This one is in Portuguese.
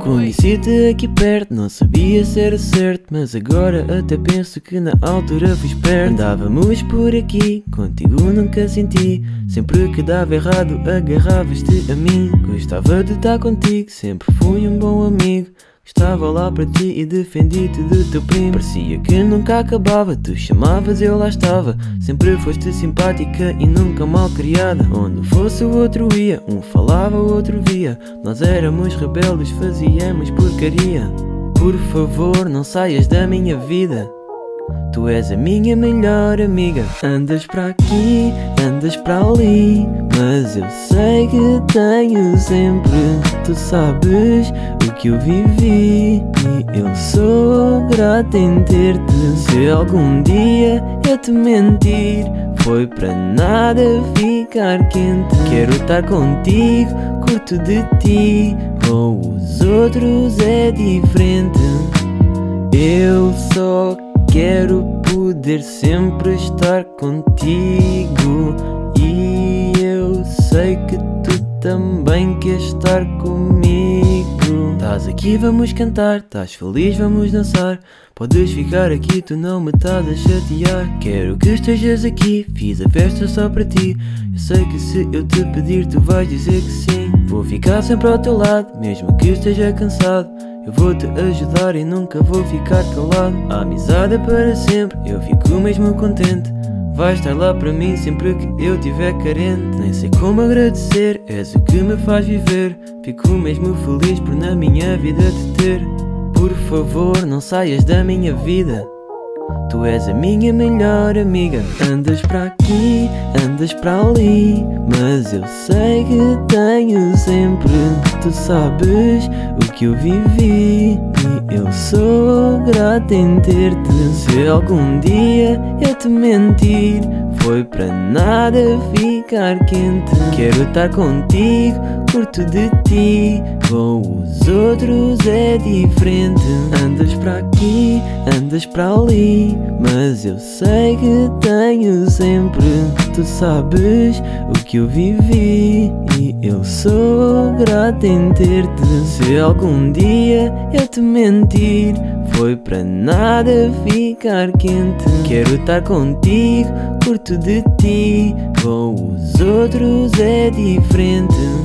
Conheci-te aqui perto, não sabia se era certo Mas agora até penso que na altura fui esperto. Andávamos por aqui, contigo nunca senti. Sempre que dava errado agarravas-te a mim. Gostava de estar contigo, sempre fui um bom amigo Estava lá para ti e defendi-te do teu primo. Parecia que nunca acabava, tu chamavas eu lá estava. Sempre foste simpática e nunca mal criada Onde fosse o outro ia, um falava, o outro via. Nós éramos rebeldes, fazíamos porcaria. Por favor não saias da minha vida Tu és a minha melhor amiga. Andas para aqui, andas para ali Mas eu sei que tenho sempre. Tu sabes o que eu vivi E eu sou grato em ter-te. Se algum dia eu te mentir Foi para nada ficar quente. Quero estar contigo, curto de ti Com os outros é diferente. Eu só Quero poder sempre estar contigo. E eu sei que tu também queres estar comigo. Estás aqui, vamos cantar, estás feliz, vamos dançar. Podes ficar aqui, tu não me estás a chatear. Quero que estejas aqui, fiz a festa só para ti. Eu sei que se eu te pedir tu vais dizer que sim. Vou ficar sempre ao teu lado, mesmo que esteja cansado eu vou te ajudar e nunca vou ficar calado. A amizade é para sempre, eu fico mesmo contente. Vais estar lá para mim sempre que eu tiver carente. Nem sei como agradecer, és o que me faz viver. Fico mesmo feliz por na minha vida te ter. Por favor, não saias da minha vida. Tu és a minha melhor amiga. Andas para aqui, andas para ali. Mas eu sei que tenho sempre. Tu sabes o que eu vivi. E eu sou grato em ter-te. Se algum dia eu te mentir, foi para nada ficar quente. Quero estar contigo, curto de ti. Com os outros é diferente. Andas para aqui, andas para ali. Mas eu sei que tenho sempre. Tu sabes o que eu vivi. E eu sou grato em ter-te. Se algum dia eu te mentir, foi para nada ficar quente. Quero estar contigo, curto de ti. Com os outros é diferente.